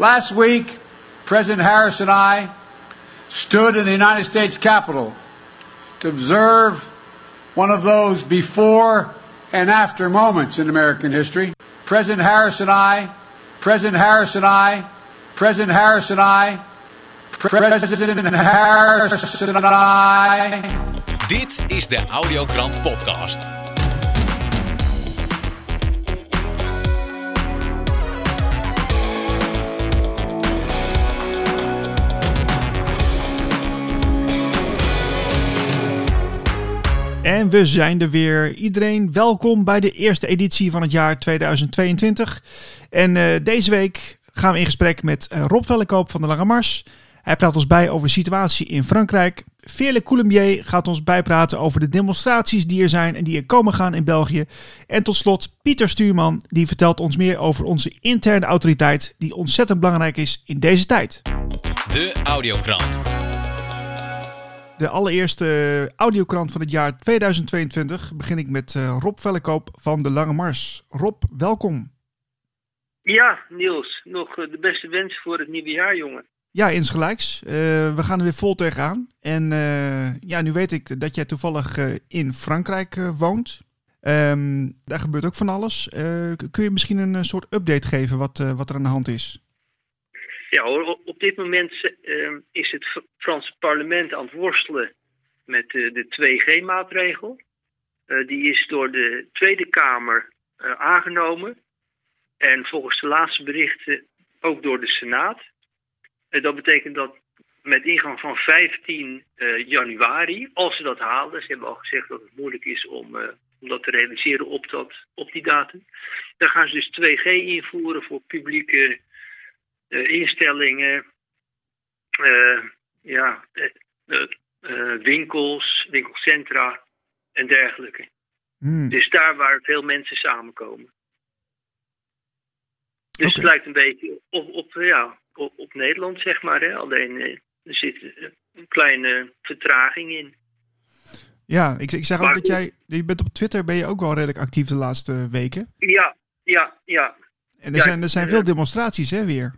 Last week, President Harris and I stood in the United States Capitol to observe one of those before and after moments in American history. President Harris and I, President Harris and I, President Harris and I, President Harris and I. Dit is de Audiokrant Podcast. En we zijn er weer. Iedereen welkom bij de eerste editie van het jaar 2022. En uh, deze week gaan we in gesprek met uh, Rob Vellekoop van de Lange Mars. Hij praat ons bij over de situatie in Frankrijk. Veerle Coulombier gaat ons bijpraten over de demonstraties die er zijn en die er komen gaan in België. En tot slot Pieter Stuurman, die vertelt ons meer over onze interne autoriteit, die ontzettend belangrijk is in deze tijd. De Audiokrant. De allereerste audiokrant van het jaar 2022 begin ik met uh, Rob Vellekoop van de Lange Mars. Rob, welkom. Ja, Niels, nog de beste wens voor het nieuwe jaar, jongen. Ja, insgelijks. Uh, we gaan er weer vol tegenaan. En uh, ja, nu weet ik dat jij toevallig uh, in Frankrijk woont. Um, daar gebeurt ook van alles. kun je misschien een soort update geven wat, wat er aan de hand is? Ja op dit moment is het Franse parlement aan het worstelen met de 2G-maatregel. die is door de Tweede Kamer aangenomen. En volgens de laatste berichten ook door de Senaat. En dat betekent dat met ingang van 15 uh, januari, als ze dat halen, ze hebben al gezegd dat het moeilijk is om, om dat te realiseren op, dat, op die datum, dan gaan ze dus 2G invoeren voor publieke instellingen, ja, winkels, winkelcentra en dergelijke. Hmm. Dus daar waar veel mensen samenkomen. Dus okay. het lijkt een beetje op, op ja, op, op Nederland, zeg maar. Hè? Alleen eh, er zit een kleine vertraging in. Ja, ik, ik zeg ook dat jij, je bent op Twitter ben je ook wel redelijk actief de laatste weken. Ja, ja, ja. En er zijn, er zijn veel demonstraties, hè, weer?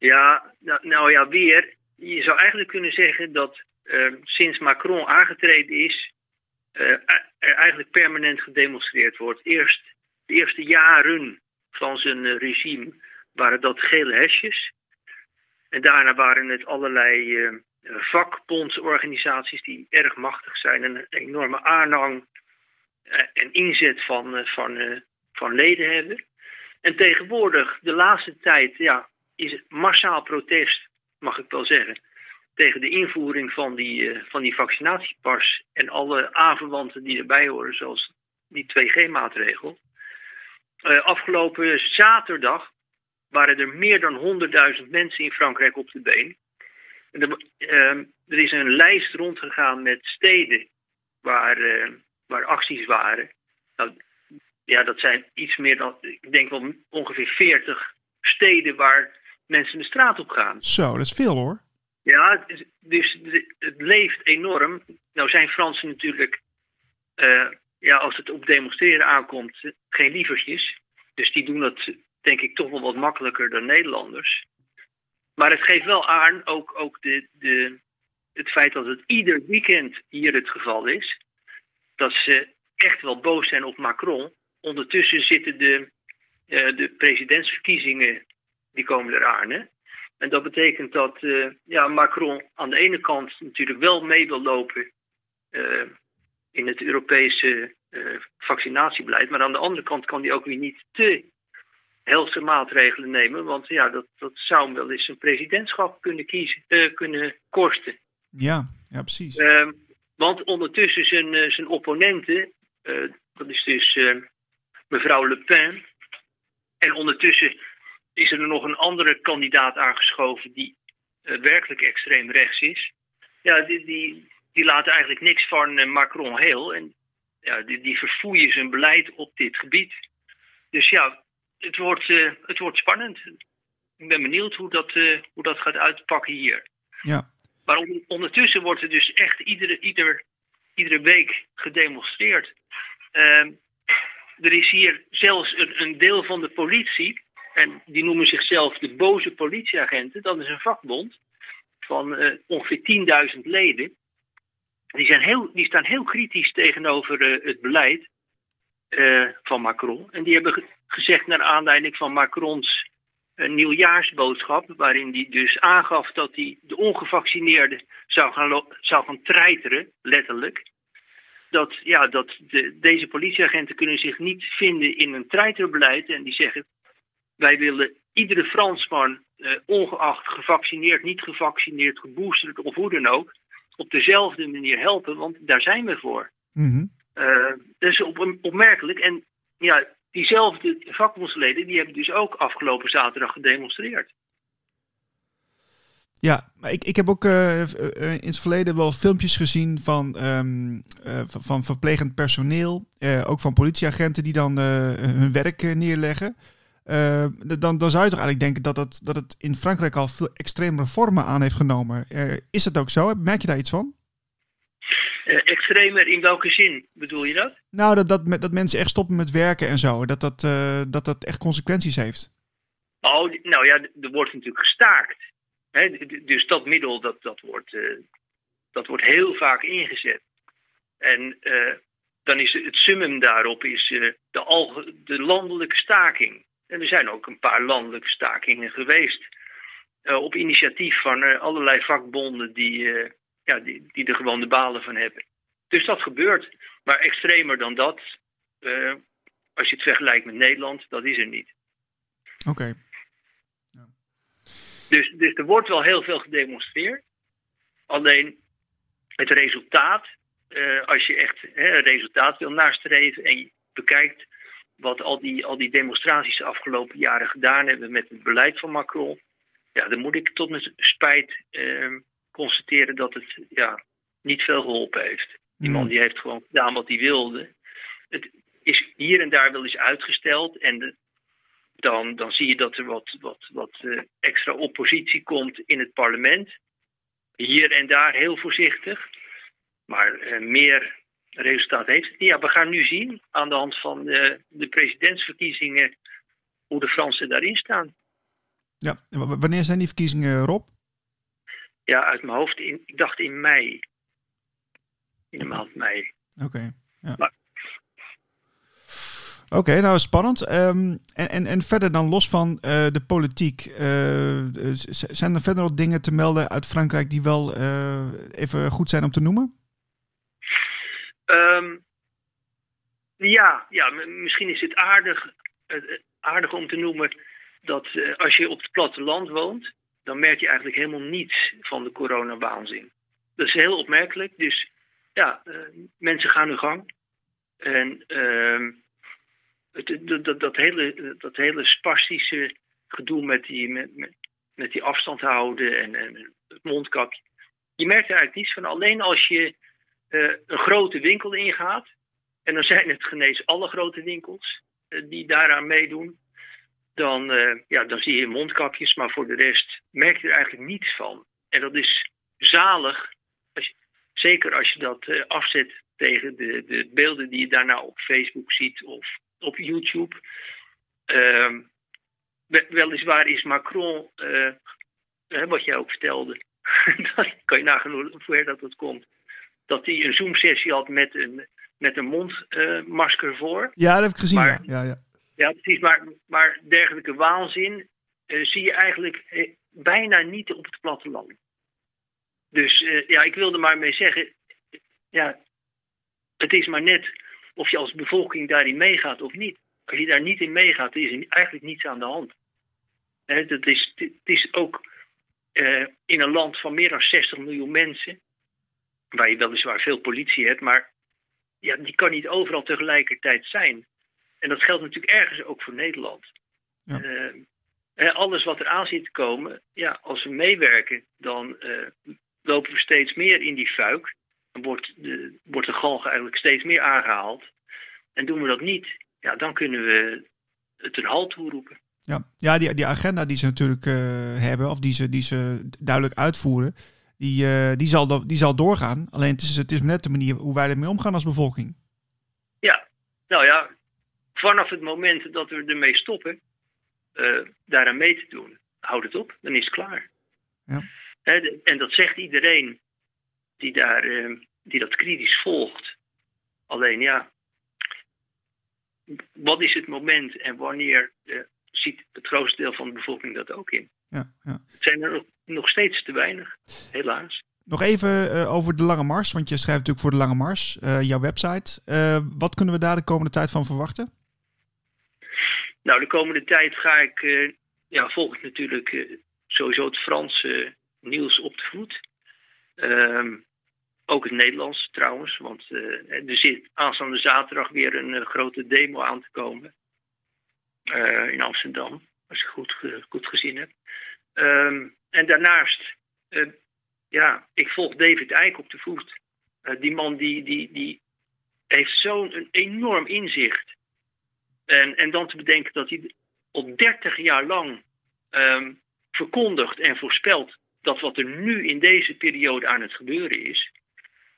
Ja, nou, nou ja, weer. Je zou eigenlijk kunnen zeggen dat uh, sinds Macron aangetreden is, uh, er eigenlijk permanent gedemonstreerd wordt. Eerst de eerste jaren van zijn regime waren dat gele hesjes. En daarna waren het allerlei uh, vakbondsorganisaties die erg machtig zijn en een enorme aanhang uh, en inzet van, van, van leden hebben. En tegenwoordig, de laatste tijd, ja, is massaal protest, mag ik wel zeggen, tegen de invoering van die, van die vaccinatiepas en alle aanverwanten die erbij horen, zoals die 2G-maatregel. afgelopen zaterdag waren er meer dan 100.000 mensen in Frankrijk op de been. Er, uh, er, is een lijst rondgegaan met steden waar, uh, waar acties waren. Nou, ja, dat zijn iets meer dan, ik denk wel ongeveer 40 steden waar mensen de straat op gaan. Zo, dat is veel hoor. Ja, dus het leeft enorm. Nou zijn Fransen natuurlijk, uh, ja, als het op demonstreren aankomt, geen lievertjes. Dus die doen dat denk ik toch wel wat makkelijker dan Nederlanders. Maar het geeft wel aan, ook, ook de, de, het feit dat het ieder weekend hier het geval is, dat ze echt wel boos zijn op Macron. Ondertussen zitten de, uh, de presidentsverkiezingen, die komen eraan. Hè? En dat betekent dat uh, ja, Macron aan de ene kant natuurlijk wel mee wil lopen uh, in het Europese vaccinatiebeleid, maar aan de andere kant kan hij ook weer niet te helse maatregelen nemen. Want ja, dat, dat zou hem wel eens een presidentschap kunnen, kiezen, kunnen kosten. Ja, ja precies. Uh, want ondertussen zijn, zijn opponenten, dat is dus mevrouw Le Pen. En ondertussen is er nog een andere kandidaat aangeschoven die werkelijk extreem rechts is. Ja, die, die, die laten eigenlijk niks van Macron heel. En ja, die, die verfoeien zijn beleid op dit gebied. Dus ja, het wordt, uh, het wordt spannend. Ik ben benieuwd hoe dat, hoe dat gaat uitpakken hier. Ja. Maar on ondertussen wordt er dus echt iedere, ieder, iedere week gedemonstreerd. Uh, er is hier zelfs een, een, deel van de politie En die noemen zichzelf de boze politieagenten. Dat is een vakbond van uh, ongeveer 10.000 leden. Die, zijn heel, die staan heel kritisch tegenover uh, het beleid uh, van Macron. En die hebben gezegd naar aanleiding van Macrons nieuwjaarsboodschap, waarin hij dus aangaf dat hij de ongevaccineerden zou gaan, zou treiteren, letterlijk. Dat, ja, dat de, deze politieagenten kunnen zich niet vinden in een treiterbeleid. En die zeggen, wij willen iedere Fransman, eh, ongeacht gevaccineerd, niet gevaccineerd, geboosterd of hoe dan ook, op dezelfde manier helpen, want daar zijn we voor. Mm dat is op, opmerkelijk. En ja, diezelfde vakbondsleden die hebben dus ook afgelopen zaterdag gedemonstreerd. Ja, maar ik, ik heb ook uh, in het verleden wel filmpjes gezien van, um, uh, van verplegend personeel, ook van politieagenten die dan hun werk neerleggen. Dan, dan zou je toch eigenlijk denken dat het, dat het in Frankrijk al veel extremere vormen aan heeft genomen. is dat ook zo? Merk je daar iets van? extremer in welke zin bedoel je dat? Nou, dat, dat, dat mensen echt stoppen met werken en zo. Dat dat, dat, dat echt consequenties heeft. Oh, nou ja, er wordt natuurlijk gestaakt dus dat middel dat, dat, wordt, dat wordt heel vaak ingezet. En dan is het summum daarop is, de, de landelijke staking. En er zijn ook een paar landelijke stakingen geweest. op initiatief van allerlei vakbonden die, ja, die, die er gewoon de balen van hebben. Dus dat gebeurt. Maar extremer dan dat, als je het vergelijkt met Nederland, dat is er niet. Oké. Dus, dus er wordt wel heel veel gedemonstreerd. Alleen het resultaat, als je echt hè, resultaat wil nastreven en je bekijkt wat al die, al die demonstraties de afgelopen jaren gedaan hebben met het beleid van Macron, ja, dan moet ik tot mijn spijt uh, constateren dat het ja, niet veel geholpen heeft. Die man die heeft gewoon gedaan wat hij wilde. Het is hier en daar wel eens uitgesteld en de, dan, dan zie je dat er wat, wat, wat uh, extra oppositie komt in het parlement. Hier en daar heel voorzichtig. Maar uh, meer resultaat heeft het niet. Ja, we gaan nu zien aan de hand van de, de presidentsverkiezingen hoe de Fransen daarin staan. Ja, wanneer zijn die verkiezingen, Rob? Ja, uit mijn hoofd, in, ik dacht in mei. In de maand mei. Oké. ja. Maar Oké, nou spannend. Um, en, en, en verder dan los van uh, de politiek, uh, zijn er verder nog dingen te melden uit Frankrijk die wel uh, even goed zijn om te noemen? Um, ja, ja, misschien is het aardig, aardig om te noemen dat als je op het platteland woont, dan merk je eigenlijk helemaal niets van de coronawaanzin. Dat is heel opmerkelijk. Dus ja, mensen gaan hun gang. En uh, het, dat, dat, hele, dat hele spastische gedoe met die, met, met die afstand houden en, en, het mondkapje. Je merkt er eigenlijk niets van. Alleen als je uh, een grote winkel ingaat, en dan zijn het genees alle grote winkels uh, die daaraan meedoen, dan, uh, ja, dan zie je mondkapjes, maar voor de rest merk je er eigenlijk niets van. En dat is zalig, als zeker als je dat afzet tegen de, de beelden die je daarna op Facebook ziet of op YouTube. Uh, weliswaar is Macron, wat jij ook vertelde, dat kan je nagaan hoe ver dat het komt, dat hij een Zoom-sessie had met een, met een mondmasker uh, voor. Ja, dat heb ik gezien. Maar, ja. Ja, ja. precies. Maar, maar dergelijke waanzin uh, zie je eigenlijk eh, bijna niet op het platteland. Dus ja, ik wilde maar mee zeggen, ja, het is maar net of je als bevolking daarin meegaat of niet. Als je daar niet in meegaat, is er eigenlijk niets aan de hand. He, dat is, het is ook uh, in een land van meer dan 60 miljoen mensen, waar je weliswaar veel politie hebt, maar ja, die kan niet overal tegelijkertijd zijn. En dat geldt natuurlijk ergens ook voor Nederland. Ja. Uh, alles wat er aan zit te komen, ja, als we meewerken, dan uh, lopen we steeds meer in die fuik wordt de, wordt de galg eigenlijk steeds meer aangehaald. En doen we dat niet, ja, dan kunnen we het een halt toeroepen. Ja, ja die, die agenda die ze natuurlijk uh, hebben, of die ze, die ze duidelijk uitvoeren, die, uh, die, zal, die zal doorgaan. Alleen het is, het is net de manier hoe wij ermee omgaan als bevolking. Ja, nou ja, vanaf het moment dat we ermee stoppen, uh, daaraan mee te doen, houd het op, dan is het klaar. Ja. en dat zegt iedereen die, daar, uh, die dat kritisch volgt. Alleen ja, wat is het moment en wanneer ziet het grootste deel van de bevolking dat ook in? Ja, ja. Het zijn er nog, steeds te weinig, helaas. Nog even uh, over de Lange Mars, want je schrijft natuurlijk voor de Lange Mars, uh, jouw website. Uh, wat kunnen we daar de komende tijd van verwachten? Nou, de komende tijd ga ik, ja, volg ik natuurlijk sowieso het Franse nieuws op de voet. Ehm, ook het Nederlands trouwens, want er zit aanstaande zaterdag weer een grote demo aan te komen in Amsterdam, als ik goed, goed gezien heb. Um, en daarnaast ja, ik volg David Eyck op de voet. Uh, die man die, die, die heeft zo'n enorm inzicht. En, en dan te bedenken dat hij al 30 jaar lang um, verkondigt en voorspelt dat wat er nu in deze periode aan het gebeuren is.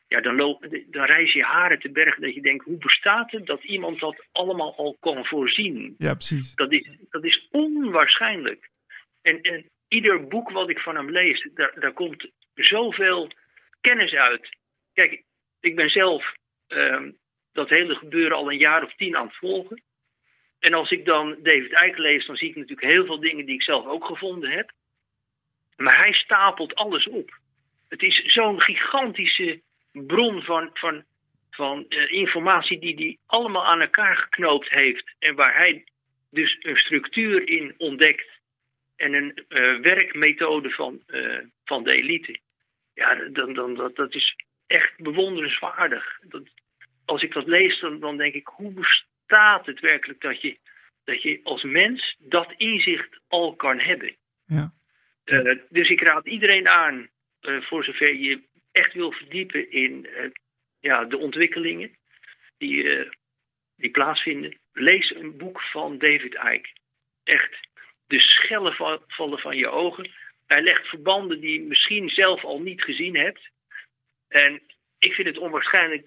Ja, dan, loop, dan reis je haren te berg dat je denkt, hoe bestaat het dat iemand dat allemaal al kan voorzien? Ja, precies. Dat is, dat is onwaarschijnlijk. En, en ieder boek wat ik van hem lees, daar, daar komt zoveel kennis uit. Kijk, ik ben zelf um, dat hele gebeuren al een jaar of tien aan het volgen. En als ik dan David Eyck lees, dan zie ik natuurlijk heel veel dingen die ik zelf ook gevonden heb. Maar hij stapelt alles op. Het is zo'n gigantische bron van, van, van uh, informatie die hij allemaal aan elkaar geknoopt heeft. En waar hij dus een structuur in ontdekt en een uh, werkmethode van, uh, van de elite. Ja, dan, dan, dat, dat is echt bewonderenswaardig. Dat, als ik dat lees, dan, dan denk ik, hoe bestaat het werkelijk dat je, dat je als mens dat inzicht al kan hebben? Ja. Uh, dus ik raad iedereen aan, voor zover je echt wil verdiepen in ja, de ontwikkelingen die, die plaatsvinden, lees een boek van David Icke. Echt de schellen vallen van je ogen. Hij legt verbanden die je misschien zelf al niet gezien hebt. En ik vind het onwaarschijnlijk.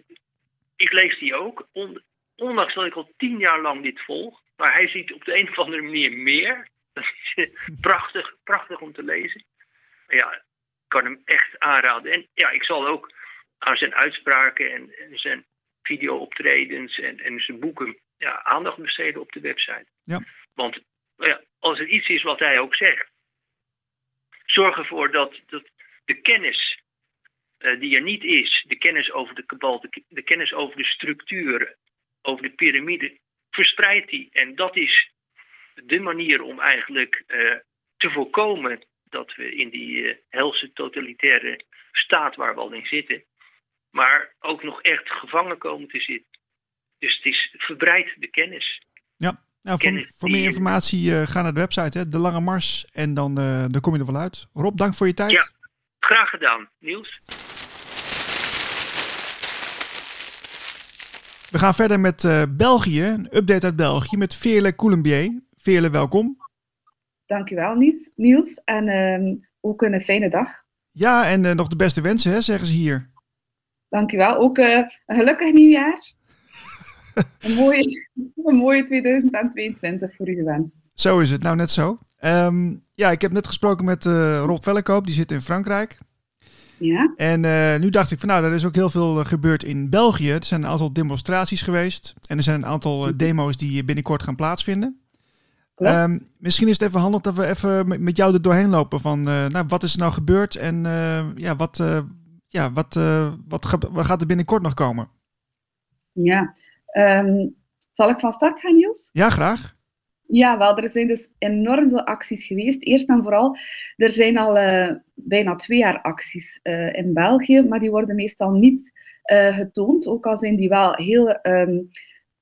Ik lees die ook, ondanks dat ik al tien jaar lang dit volg. Maar hij ziet op de een of andere manier meer. Dat is prachtig, prachtig om te lezen. Ja, ik kan hem echt aanraden. En ja, ik zal ook aan zijn uitspraken en, en zijn video-optredens en, en zijn boeken ja, aandacht besteden op de website. Ja. Want als er iets is wat hij ook zegt, zorg ervoor dat, de kennis uh, die er niet is, de kennis over de kabal, de, kennis over de structuren, over de piramide, verspreidt die. En dat is de manier om eigenlijk uh, te voorkomen dat we in die uh, helse totalitaire staat waar we al in zitten, maar ook nog echt gevangen komen te zitten. Dus het is verbreid de kennis. Nou, voor, voor meer informatie uh, ga naar de website, hè, De Lange Mars. En dan, uh, dan kom je er wel uit. Rob, dank voor je tijd. Ja, graag gedaan, Niels. We gaan verder met uh, België. Een update uit België met Veerle Coulombier. Veerle, welkom. Dankjewel, Niels. En uh, ook een fijne dag. Ja, en nog de beste wensen, hè, zeggen ze hier. Dankjewel. Ook een gelukkig nieuwjaar een, mooie, een mooie 2022 voor u gewenst. Zo is het, nou net zo. Um, ja, ik heb net gesproken met uh, Rob Vellekoop, die zit in Frankrijk. Ja. En uh, nu dacht ik van nou, er is ook heel veel eh, gebeurd in België. Er zijn een aantal demonstraties geweest. En er zijn een aantal uh, demo's die binnenkort gaan plaatsvinden. Um, misschien is het even handig dat we even met jou er doorheen lopen van nou, wat is er nou gebeurd en ja, wat, ja, wat, wat, wat gaat er binnenkort nog komen? Ja, Um, zal ik van start gaan, Niels? Ja, graag. Ja, wel, er zijn dus enorm veel acties geweest. Eerst en vooral, er zijn al uh, bijna twee jaar acties uh, in België, maar die worden meestal niet uh, getoond, ook al zijn die wel heel, um,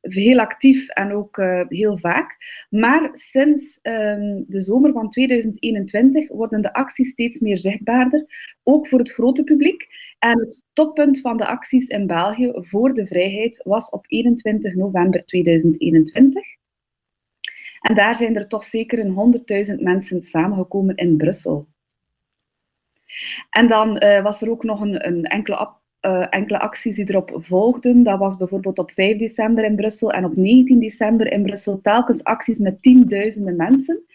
heel actief en ook heel vaak. Maar sinds um, de zomer van 2021 worden de acties steeds meer zichtbaarder, ook voor het grote publiek. En het toppunt van de acties in België voor de vrijheid was op 21 november 2021. En daar zijn er toch zeker een 100.000 mensen samengekomen in Brussel. En dan uh, was er ook nog een, een enkele uh, enkele acties die erop volgden. Dat was bijvoorbeeld op 5 december in Brussel en op 19 december in Brussel telkens acties met tienduizenden mensen.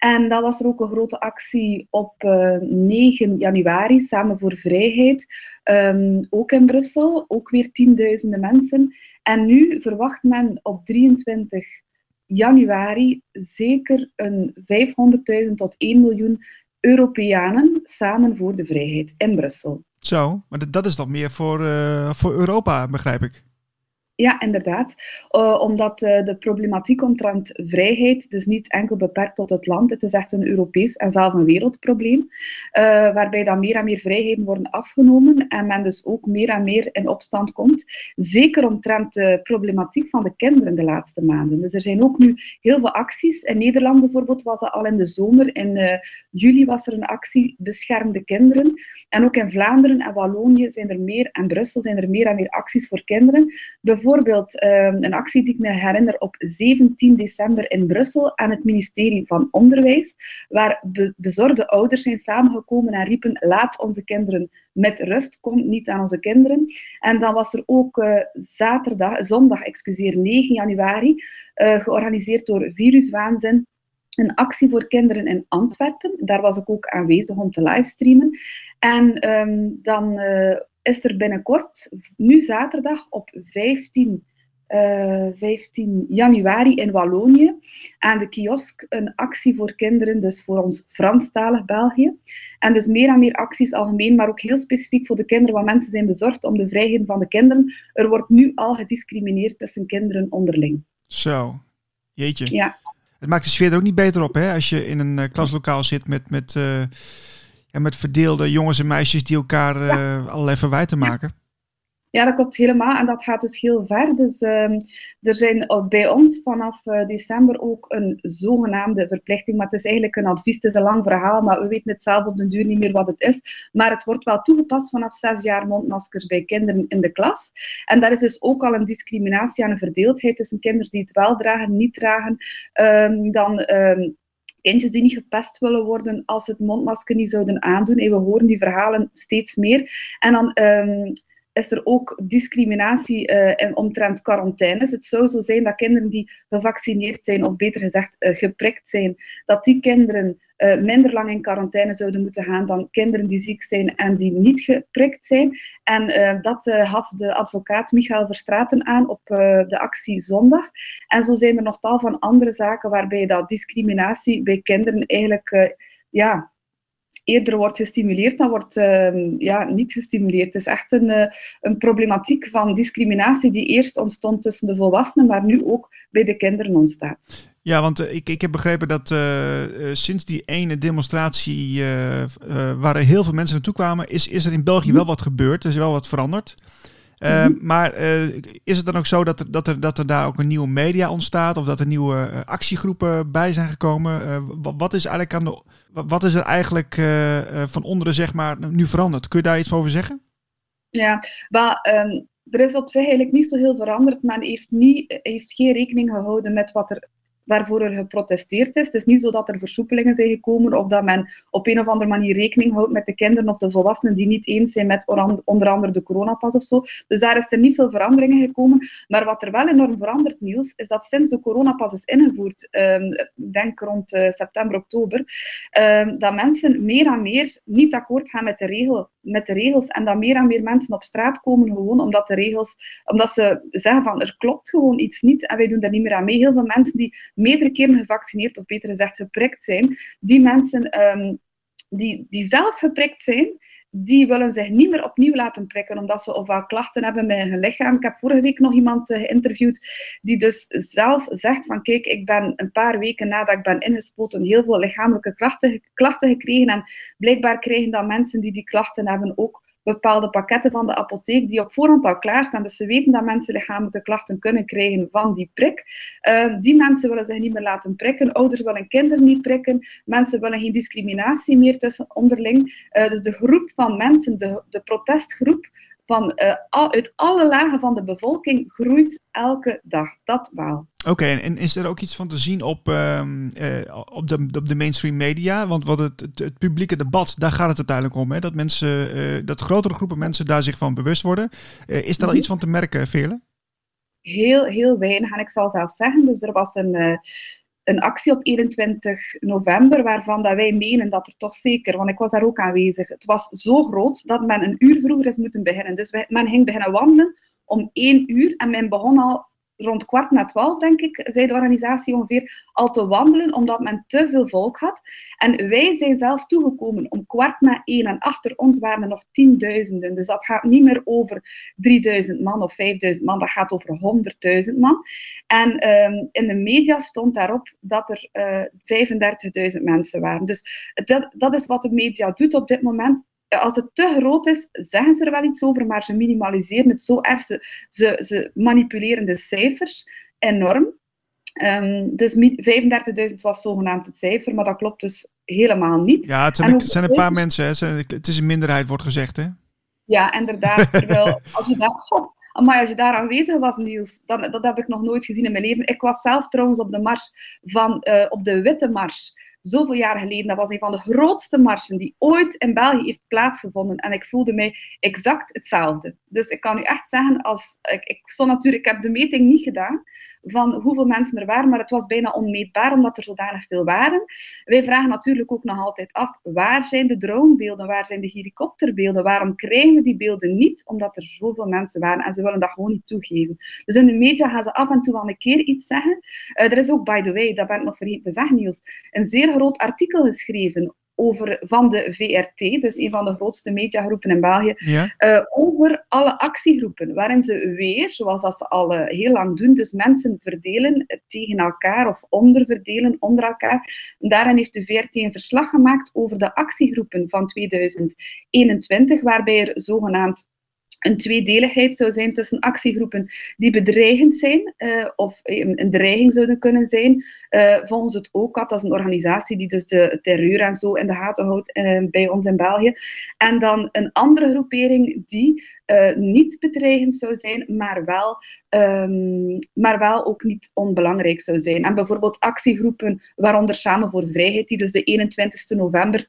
En dan was er ook een grote actie op uh, eh, 9 januari, Samen voor Vrijheid, um, ook in Brussel, ook weer tienduizenden mensen. En nu verwacht men op 23 januari zeker een 500.000 tot 1 miljoen Europeanen samen voor de vrijheid in Brussel. Zo, maar dat is dan meer voor, uh, voor Europa, begrijp ik. Ja, inderdaad. Uh, omdat uh, de problematiek omtrent vrijheid dus niet enkel beperkt tot het land. Het is echt een Europees en zelfs een wereldprobleem. Uh, waarbij dan meer en meer vrijheden worden afgenomen en men dus ook meer en meer in opstand komt. Zeker omtrent de problematiek van de kinderen de laatste maanden. Dus er zijn ook nu heel veel acties. In Nederland bijvoorbeeld was dat al in de zomer. In juli was er een actie Beschermde Kinderen. En ook in Vlaanderen en Wallonië zijn er meer, en Brussel zijn er meer en meer acties voor kinderen. Bijvoorbeeld bijvoorbeeld ehm, een actie die ik me herinner op 17 december in Brussel aan het ministerie van Onderwijs, waar bezorgde ouders zijn samengekomen en riepen laat onze kinderen met rust, kom niet aan onze kinderen. En dan was er ook uh, zaterdag, zondag, excuseer, 9 januari, uh, georganiseerd door Viruswaanzin een actie voor kinderen in Antwerpen. Daar was ik ook aanwezig om te livestreamen. En um, dan uh, is er binnenkort, nu zaterdag op 15, uh, 15 januari in Wallonië, aan de kiosk een actie voor kinderen, dus voor ons Franstalig België. En dus meer en meer acties algemeen, maar ook heel specifiek voor de kinderen, waar mensen zijn bezorgd om de vrijheden van de kinderen. Er wordt nu al gediscrimineerd tussen kinderen onderling. Zo, jeetje. Ja. Het maakt de sfeer er ook niet beter op, hè? Als je in een uh, klaslokaal zit met... met uh en met verdeelde jongens en meisjes die elkaar uh, allerlei verwijten maken. Ja, dat klopt helemaal. En dat gaat dus heel ver. Dus um, er zijn bij ons vanaf uh, december ook een zogenaamde verplichting. Maar het is eigenlijk een advies. Het is een lang verhaal, maar we weten het zelf op den duur niet meer wat het is. Maar het wordt wel toegepast vanaf zes jaar mondmaskers bij kinderen in de klas. En daar is dus ook al een discriminatie en een verdeeldheid tussen kinderen die het wel dragen, niet dragen. Um, dan um, kindjes die niet gepest willen worden als ze het mondmasker niet zouden aandoen. En we horen die verhalen steeds meer. En dan um, is er ook discriminatie uh, in, omtrent quarantaines. Het zou zo zijn dat kinderen die gevaccineerd zijn, of beter gezegd uh, geprikt zijn, dat die kinderen uh, minder lang in quarantaine zouden moeten gaan dan kinderen die ziek zijn en die niet geprikt zijn. En dat uh, gaf de advocaat Michael Verstraten aan op de actie zondag. En zo zijn er nog tal van andere zaken waarbij dat discriminatie bij kinderen eigenlijk ja, eerder wordt gestimuleerd dan wordt uh, ja, niet gestimuleerd. Het is echt een, uh, een problematiek van discriminatie die eerst ontstond tussen de volwassenen, maar nu ook bij de kinderen ontstaat. Ja, want uh, ik, ik heb begrepen dat sinds die ene demonstratie waar er heel veel mensen naartoe kwamen, is, is er in België wel wat gebeurd. Er is wel wat veranderd. Uh, mm -hmm. Maar uh, is het dan ook zo dat er, dat, er, dat er daar ook een nieuwe media ontstaat? Of dat er nieuwe uh, actiegroepen bij zijn gekomen? wat, is eigenlijk aan de, wat is er eigenlijk van onderen zeg maar, nu veranderd? Kun je daar iets over zeggen? Ja, maar um, er is op zich eigenlijk niet zo heel veranderd. Men heeft, niet, heeft geen rekening gehouden met wat er waarvoor er geprotesteerd is. Het is niet zo dat er versoepelingen zijn gekomen of dat men op een of andere manier rekening houdt met de kinderen of de volwassenen die niet eens zijn met onder andere de coronapas of zo. Dus daar is er niet veel veranderingen gekomen. Maar wat er wel enorm verandert, Niels, is dat sinds de coronapas is ingevoerd, um, denk rond uh, september, oktober, um, dat mensen meer en meer niet akkoord gaan met de, regel, met de regels en dat meer en meer mensen op straat komen gewoon omdat de regels, omdat ze zeggen van er klopt gewoon iets niet en wij doen daar niet meer aan mee. Heel veel mensen die meerdere keren gevaccineerd, of beter gezegd geprikt zijn, die mensen um, die, die zelf geprikt zijn, die willen zich niet meer opnieuw laten prikken, omdat ze ofwel klachten hebben met hun lichaam. Ik heb vorige week nog iemand uh, geïnterviewd die dus zelf zegt van kijk, ik ben een paar weken nadat ik ben ingespoten heel veel lichamelijke klachten, klachten gekregen en blijkbaar krijgen dan mensen die die klachten hebben ook bepaalde pakketten van de apotheek die op voorhand al klaarstaan. Dus ze weten dat mensen lichamelijke klachten kunnen krijgen van die prik. Uh, die mensen willen zich niet meer laten prikken. Ouders willen kinderen niet prikken. Mensen willen geen discriminatie meer tussen onderling. Uh, dus de groep van mensen, de, de protestgroep, van, uh, al, uit alle lagen van de bevolking groeit elke dag. Dat wel. Oké, en is er ook iets van te zien op, uh, op, de, op de mainstream media? Want wat het, het, publieke debat, daar gaat het uiteindelijk om. Hè? Dat, mensen, uh, dat grotere groepen mensen daar zich van bewust worden. is daar al mhm. iets van te merken, Veerle? Heel, heel weinig. En ik zal zelf zeggen, dus er was een, een actie op 21 november, waarvan dat wij menen dat er toch zeker, want ik was daar ook aanwezig, het was zo groot dat men een uur vroeger is moeten beginnen. Dus men ging beginnen wandelen om één uur en men begon al rond kwart na twaalf, denk ik, zei de organisatie ongeveer, al te wandelen, omdat men te veel volk had. En wij zijn zelf toegekomen om kwart na één en achter ons waren er nog tienduizenden. Dus dat gaat niet meer over 3000 man of 5000 man, dat gaat over 100.000 man. En ehm, in de media stond daarop dat er uh, eh, 35.000 mensen waren. Dus dat, dat is wat de media doet op dit moment als het te groot is, zeggen ze er wel iets over, maar ze minimaliseren het zo erg. Ze, ze, ze manipuleren de cijfers enorm. Um, dus 35.000 was zogenaamd het cijfer, maar dat klopt dus helemaal niet. Ja, het zijn, zijn een paar mensen, hè? het is een minderheid, wordt gezegd, hè? Ja, inderdaad. Terwijl, als je daar... maar als je daar aanwezig was, Niels, dan, dat heb ik nog nooit gezien in mijn leven. Ik was zelf trouwens op de mars van, uh, op de Witte Mars zoveel jaar geleden. Dat was een van de grootste marsen die ooit in België heeft plaatsgevonden. En ik voelde mij exact hetzelfde. Dus ik kan u echt zeggen, als, ik, ik, stond natuurlijk, ik heb de meting niet gedaan van hoeveel mensen er waren, maar het was bijna onmeetbaar omdat er zodanig veel waren. Wij vragen natuurlijk ook nog altijd af, waar zijn de dronebeelden, waar zijn de helikopterbeelden, waarom krijgen we die beelden niet? Omdat er zoveel mensen waren en ze willen dat gewoon niet toegeven. Dus in de media gaan ze af en toe wel een keer iets zeggen. Uh, er is ook, by the way, dat ben ik nog vergeten te zeggen, Niels, een zeer groot artikel geschreven over, van de VRT, dus een van de grootste mediagroepen in België, eh, over alle actiegroepen, waarin ze weer, zoals dat ze al uh, heel lang doen, dus mensen verdelen tegen elkaar of onderverdelen onder elkaar. daarin heeft de VRT een verslag gemaakt over de actiegroepen van 2021, waarbij er zogenaamd een tweedeligheid zou zijn tussen actiegroepen die bedreigend zijn uh, of een dreiging zouden kunnen zijn. Uh, volgens het OCAT, dat is een organisatie die dus de terreur en zo in de gaten houdt uh, bij ons in België. En dan een andere groepering die niet bedreigend zou zijn, maar wel, um, maar wel ook niet onbelangrijk zou zijn. En bijvoorbeeld actiegroepen, waaronder Samen voor Vrijheid, die dus de 21 november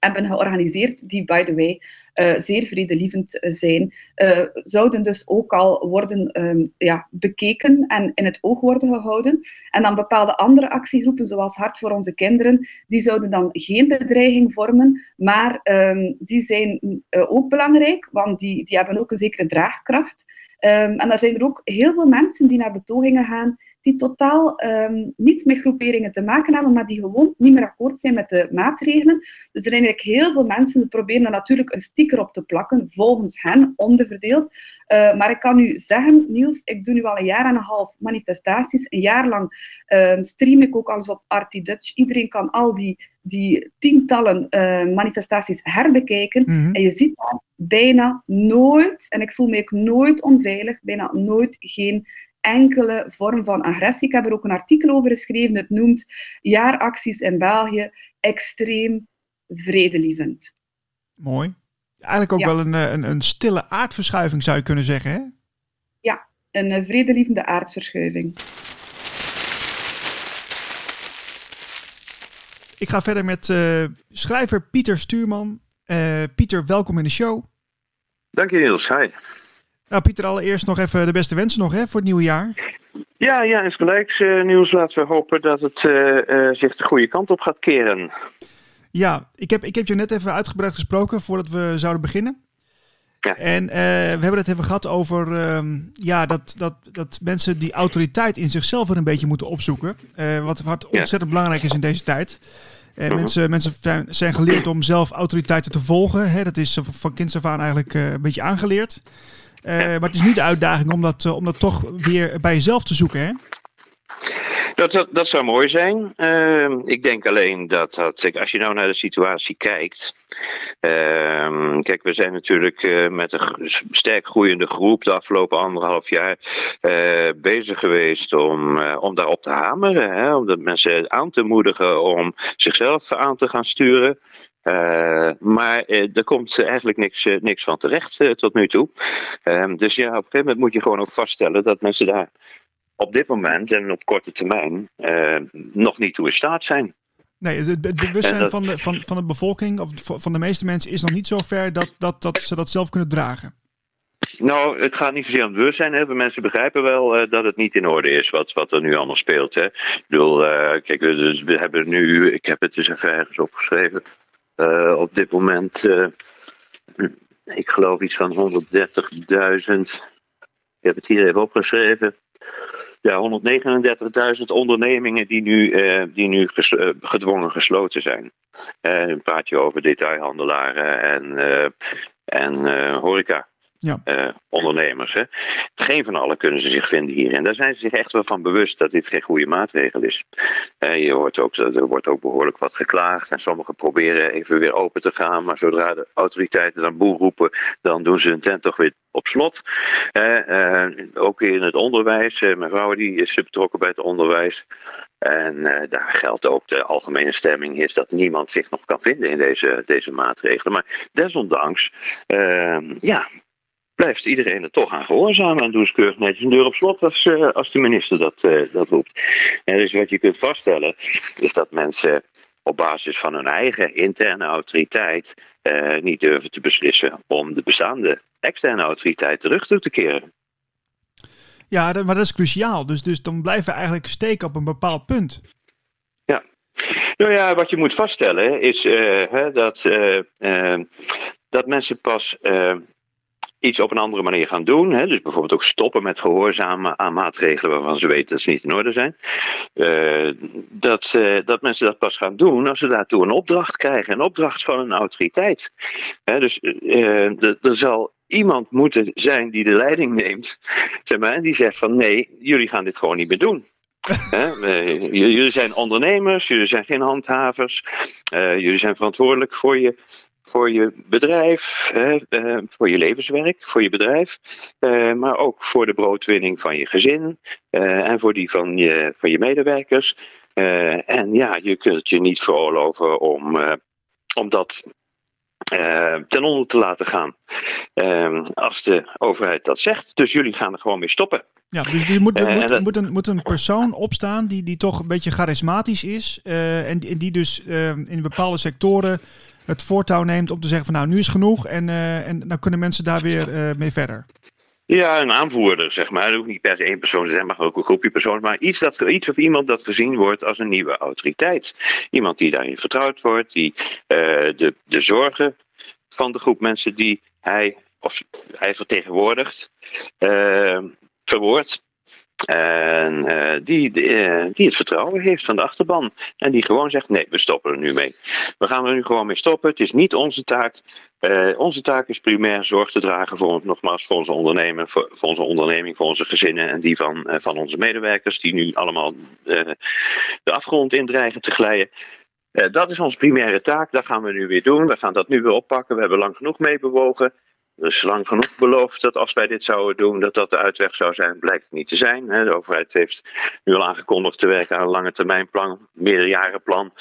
hebben georganiseerd, die, by the way, uh, zeer vredelievend zijn, uh, zouden dus ook al worden um, ja, bekeken en in het oog worden gehouden. En dan bepaalde andere actiegroepen, zoals Hart voor onze kinderen, die zouden dan geen bedreiging vormen, maar um, die zijn ook belangrijk, want die, die hebben ook een zekere draagkracht. Um, en er zijn er ook heel veel mensen die naar betogingen gaan die totaal um, niets met groeperingen te maken hebben, maar die gewoon niet meer akkoord zijn met de maatregelen. Dus er zijn eigenlijk heel veel mensen die proberen er natuurlijk een sticker op te plakken, volgens hen, onderverdeeld. Uh, maar ik kan u zeggen, Niels, ik doe nu al een jaar en een half manifestaties. Een jaar lang uh, stream ik ook alles op Artie Dutch. Iedereen kan al die, die tientallen uh, manifestaties herbekijken. Mm En je ziet daar bijna nooit, en ik voel me ook nooit onveilig, bijna nooit geen enkele vorm van agressie. Ik heb er ook een artikel over geschreven. Het noemt jaaracties in België extreem vredelievend. Mooi. Eigenlijk ook wel een, eh, een, een, stille aardverschuiving zou je kunnen zeggen, hè? Ja, een eh, vredelievende aardverschuiving. Ik ga verder met uh, schrijver Pieter Stuurman. Uh, Pieter, welkom in de show. Dank je Niels, hi. Nou, Pieter, allereerst nog even de beste wensen nog hè, voor het nieuwe jaar. Ja, ja, is gelijk. Uh, nieuws. Laten we hopen dat het uh, uh, zich de goede kant op gaat keren. Ja, ik heb, ik heb je net even uitgebreid gesproken voordat we zouden beginnen. Ja. En we hebben het even gehad over uh, ja, dat, dat, dat mensen die autoriteit in zichzelf weer een beetje moeten opzoeken. wat, wat ontzettend belangrijk is in deze tijd. Uh, mensen, mensen zijn geleerd om zelf autoriteiten te volgen. Hè? Dat is van kinds af aan eigenlijk een beetje aangeleerd. Uh, maar het is niet de uitdaging om dat, uh, om dat toch weer bij jezelf te zoeken, hè? Dat, dat, zou mooi zijn. Uh, ik denk alleen dat, dat als je nou naar de situatie kijkt. Ehm, kijk, we zijn natuurlijk uh, met een sterk groeiende groep de afgelopen anderhalf jaar bezig geweest om, om daarop te hameren. Hè, om de mensen aan te moedigen om zichzelf aan te gaan sturen. Uh, maar uh, er komt eigenlijk niks, niks van terecht tot nu toe. Ehm, dus ja, op een gegeven moment moet je gewoon ook vaststellen dat mensen daar op dit moment en op korte termijn nog niet toe in staat zijn. Nee, het, bewustzijn dat, van, de, van, van de bevolking, of van de meeste mensen, is nog niet zo ver dat, dat, dat ze dat zelf kunnen dragen. Nou, het gaat niet zozeer om het bewustzijn. Heel veel mensen begrijpen wel uh, dat het niet in orde is wat, wat er nu allemaal speelt. Hè. Ik bedoel, uh, kijk, dus we hebben nu, ik heb het dus even ergens opgeschreven. Uh, op dit moment, ik geloof iets van 130.000. Ik heb het hier even opgeschreven. Ja, 139.000 ondernemingen die nu, die nu gedwongen gesloten zijn. een praat je over detailhandelaren en, en horeca ja. uh, ondernemers. Hè. Geen van allen kunnen ze zich vinden hierin. Daar zijn ze zich echt wel van bewust dat dit geen goede maatregel is. Uh, je hoort ook, er wordt ook behoorlijk wat geklaagd. En sommigen proberen even weer open te gaan. Maar zodra de autoriteiten dan boel roepen, dan doen ze hun tent toch weer op slot. Uh, ook in het onderwijs. mijn vrouw die is betrokken bij het onderwijs. En daar geldt ook de algemene stemming is dat niemand zich nog kan vinden in deze, deze maatregelen. Maar desondanks, ja, blijft iedereen er toch aan gehoorzamen. En doet ze keurig netjes een deur op slot als, uh, als de minister dat, uh, dat roept. En dus wat je kunt vaststellen is dat mensen op basis van hun eigen interne autoriteit uh, niet durven te beslissen om de bestaande externe autoriteit terug toe te keren. Ja, maar dat is cruciaal. Dus, dus dan blijven we eigenlijk steken op een bepaald punt. Ja. Nou ja, wat je moet vaststellen is hè, dat, dat mensen pas iets op een andere manier gaan doen. Hè? Dus bijvoorbeeld ook stoppen met gehoorzamen aan maatregelen waarvan ze weten dat ze niet in orde zijn. Uh, dat, uh, dat mensen dat pas gaan doen als ze daartoe een opdracht krijgen. Een opdracht van een autoriteit. Hè? Dus uh, er zal iemand moeten zijn die de leiding neemt. Zeg maar, en die zegt van nee, jullie gaan dit gewoon niet meer doen. jullie zijn ondernemers, jullie zijn geen handhavers, jullie zijn verantwoordelijk voor je voor je bedrijf, uh, voor je levenswerk, voor je bedrijf, uh, maar ook voor de broodwinning van je gezin uh, en voor die van je, van je medewerkers. en ja, je kunt je niet veroorloven om, om dat ten onder te laten gaan. als de overheid dat zegt. Dus jullie gaan er gewoon mee stoppen. Ja, dus er moet, moet, moet, een, moet een persoon opstaan die, die toch een beetje charismatisch is. en, die dus in bepaalde sectoren het voortouw neemt om te zeggen van nou, nu is genoeg en, uh, en dan kunnen mensen daar weer uh, mee verder. Ja, een aanvoerder, zeg maar. Het hoeft niet per se één persoon te zijn, maar ook een groepje personen. Maar iets, dat, iets of iemand dat gezien wordt als een nieuwe autoriteit. Iemand die daarin vertrouwd wordt, die uh, de, de zorgen van de groep mensen die hij, of hij vertegenwoordigt, verwoordt. En uh, die, uh, die het vertrouwen heeft van de achterban. En die gewoon zegt: nee, we stoppen er nu mee. We gaan er nu gewoon mee stoppen. Het is niet onze taak. Uh, onze taak is primair zorg te dragen voor, nogmaals, voor onze onderneming, voor, voor onze onderneming, voor onze gezinnen en die van, van onze medewerkers, die nu allemaal de afgrond in dreigen te glijden. dat is onze primaire taak. Dat gaan we nu weer doen. We gaan dat nu weer oppakken. We hebben lang genoeg meebewogen. Er is lang genoeg beloofd dat als wij dit zouden doen, dat dat de uitweg zou zijn. Blijkt het niet te zijn. De overheid heeft nu al aangekondigd te werken aan een lange termijnplan, meerjarenplan.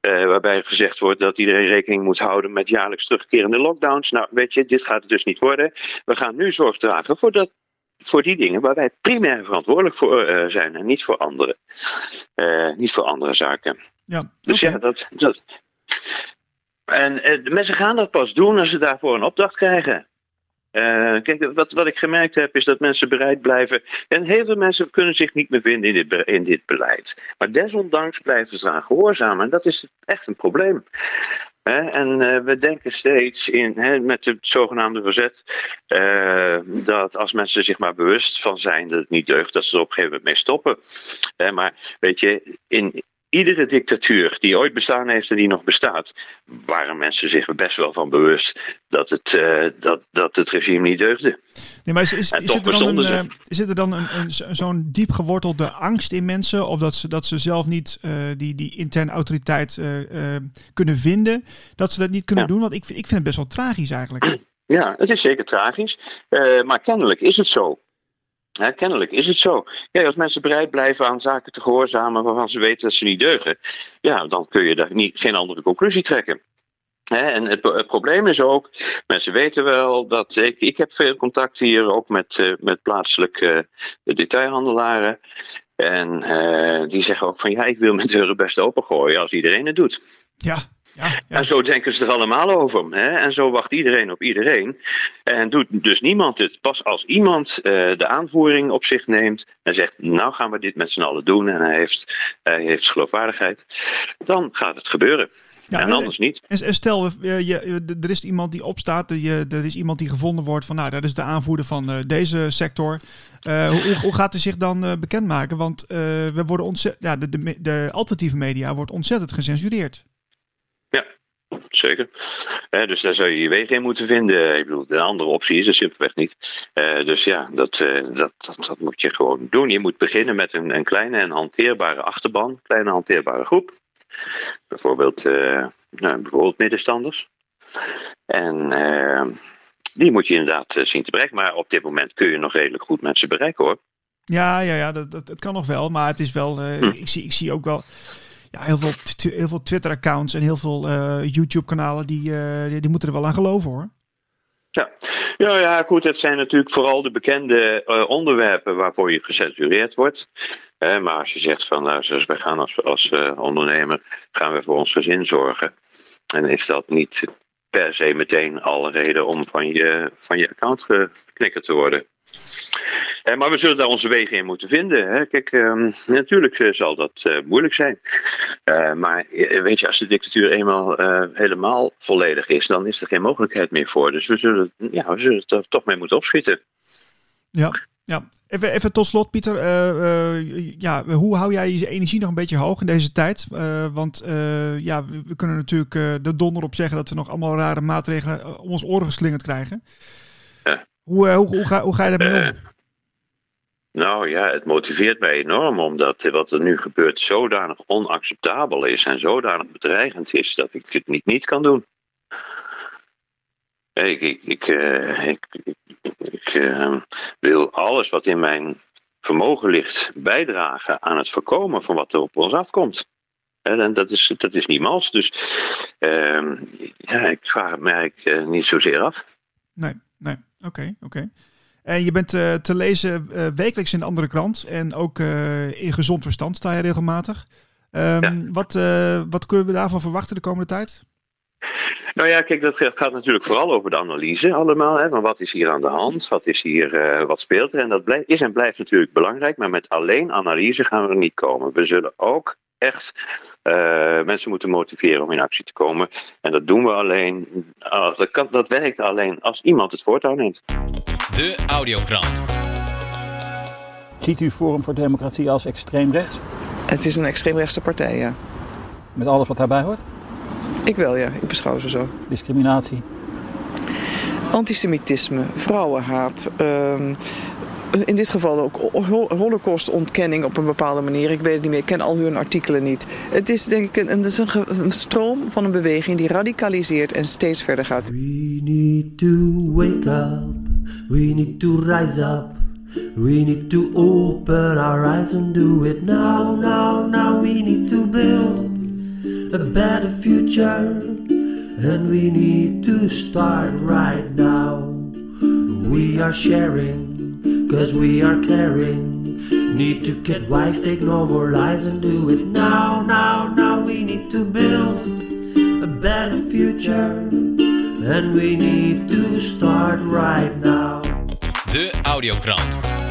Eh, waarbij gezegd wordt dat iedereen rekening moet houden met jaarlijks terugkerende lockdowns. Nou, weet je, dit gaat het dus niet worden. We gaan nu zorg dragen voor, dat, voor die dingen waar wij primair verantwoordelijk voor uh, zijn en niet voor andere, uh, niet voor andere zaken. Ja, dus ja, dat. dat en de mensen gaan dat pas doen als ze daarvoor een opdracht krijgen. Uh, kijk, wat, wat ik gemerkt heb is dat mensen bereid blijven. En heel veel mensen kunnen zich niet meer vinden in dit, in dit beleid. Maar desondanks blijven ze eraan gehoorzamen. En dat is echt een probleem. en uh, we denken steeds in, met het zogenaamde verzet, uh, dat als mensen zich maar bewust van zijn dat het niet deugt, dat ze er op een gegeven moment mee stoppen. maar weet je, in, iedere dictatuur die ooit bestaan heeft en die nog bestaat, waren mensen zich best wel van bewust dat het, uh, dat, dat het regime niet deugde. Nee, maar is, is, is, er, dan een, uh, is er dan een, een, zo'n diep gewortelde angst in mensen? Of dat ze, dat ze zelf niet uh, die, die interne autoriteit kunnen vinden? Dat ze dat niet kunnen doen? Want ik, ik vind het best wel tragisch eigenlijk. Ja, het is zeker tragisch. maar kennelijk is het zo. Ja, kennelijk is het zo. Ja, als mensen bereid blijven aan zaken te gehoorzamen waarvan ze weten dat ze niet deugen, ja, dan kun je daar niet, geen andere conclusie trekken. en het, probleem is ook, mensen weten wel dat ik, ik heb veel contact hier ook met, uh, met plaatselijke detailhandelaren. En uh, die zeggen ook van ja, ik wil mijn deuren best opengooien als iedereen het doet. Ja, ja, ja. En zo denken ze er allemaal over. Hè? En zo wacht iedereen op iedereen. En doet dus niemand het. Pas als iemand uh, de aanvoering op zich neemt en zegt: Nou gaan we dit met z'n allen doen. En hij heeft, hij heeft geloofwaardigheid. Dan gaat het gebeuren. Ja, en anders niet. En stel, er is iemand die opstaat, er is iemand die gevonden wordt van, nou, dat is de aanvoerder van uh, deze sector. Uh, hoe, hoe, gaat hij zich dan bekendmaken? Want we worden ontzettend, ja, de, de, de, alternatieve media wordt ontzettend gecensureerd. Zeker. dus daar zou je je weg in moeten vinden. Ik bedoel, de andere optie is er simpelweg niet. dus ja, dat, dat, dat, dat, moet je gewoon doen. Je moet beginnen met een, een kleine en hanteerbare achterban, kleine hanteerbare groep. Bijvoorbeeld, uh, nou, bijvoorbeeld middenstanders. En die moet je inderdaad eh, zien te bereiken. Maar op dit moment kun je nog redelijk goed mensen bereiken hoor. Ja, ja, ja dat, dat, dat kan nog wel. Maar het is wel, hm. ik, zie, ik zie ook wel ja, heel veel, heel veel Twitter-accounts en heel veel YouTube-kanalen die, die, die moeten er wel aan geloven hoor. Ja. Ja, ja, goed. Het zijn natuurlijk vooral de bekende uh, onderwerpen waarvoor je gecensureerd wordt. Maar als je zegt van, nou, zoals wij gaan als, als ondernemer, gaan we voor ons gezin zorgen. En is dat niet per se meteen alle reden om van je, van je account geknikkerd te worden. Eh, maar we zullen daar onze wegen in moeten vinden. Hè. Kijk, uh, natuurlijk eh, zal dat uh, moeilijk zijn. Uh, maar weet je, als de dictatuur eenmaal helemaal volledig is, dan is er geen mogelijkheid meer voor. Dus we zullen, ja, we zullen er toch mee moeten opschieten. Ja, ja. Even, even tot slot, Pieter. ja, hoe hou jij je energie nog een beetje hoog in deze tijd? want ja, we, kunnen natuurlijk de donder op zeggen dat we nog allemaal rare maatregelen om ons oren geslingerd krijgen. Ja. Hoe, hoe, hoe, ga, hoe ga je daarmee om? Nou ja, het motiveert mij enorm omdat wat er nu gebeurt zodanig onacceptabel is en zodanig bedreigend is dat ik het niet niet kan doen. Ik, ik, ik, uh, ik, ik uh, wil alles wat in mijn vermogen ligt bijdragen aan het voorkomen van wat er op ons afkomt. En dat is, dat is niet mals. Dus uh, ja, ik vraag het mij niet zozeer af. Nee, nee. Oké, okay, oké. Okay. En je bent uh, te lezen uh, wekelijks in de andere krant. En ook uh, in gezond verstand sta je regelmatig. Um, ja. wat, wat kunnen we daarvan verwachten de komende tijd? Nou ja, kijk, dat gaat natuurlijk vooral over de analyse allemaal. Hè, van wat is hier aan de hand? Wat, is hier, wat speelt er? En dat is en blijft natuurlijk belangrijk. Maar met alleen analyse gaan we er niet komen. We zullen ook echt uh, mensen moeten motiveren om in actie te komen. En dat doen we alleen, uh, dat, kan, dat werkt alleen als iemand het voortouw neemt. De Audiokrant. Ziet u Forum voor Democratie als extreem rechts? Het is een extreemrechtse partij, ja. Met alles wat daarbij hoort? Ik wel, ja. Ik beschouw ze zo. Discriminatie? Antisemitisme, vrouwenhaat, uh, in dit geval ook holocaustontkenning op een bepaalde manier. Ik weet het niet meer, ik ken al hun artikelen niet. Het is denk ik een, het is een, stroom van een beweging die radicaliseert en steeds verder gaat. We need to wake up, we need to rise up. We need to open our eyes and do it now, now, now. We need to build a better future. And we need to start right now. We are sharing Cause we are caring. Need to get wise, take no more lies and do it now, now, now. We need to build a better future. And we need to start right now. De Audiokrant.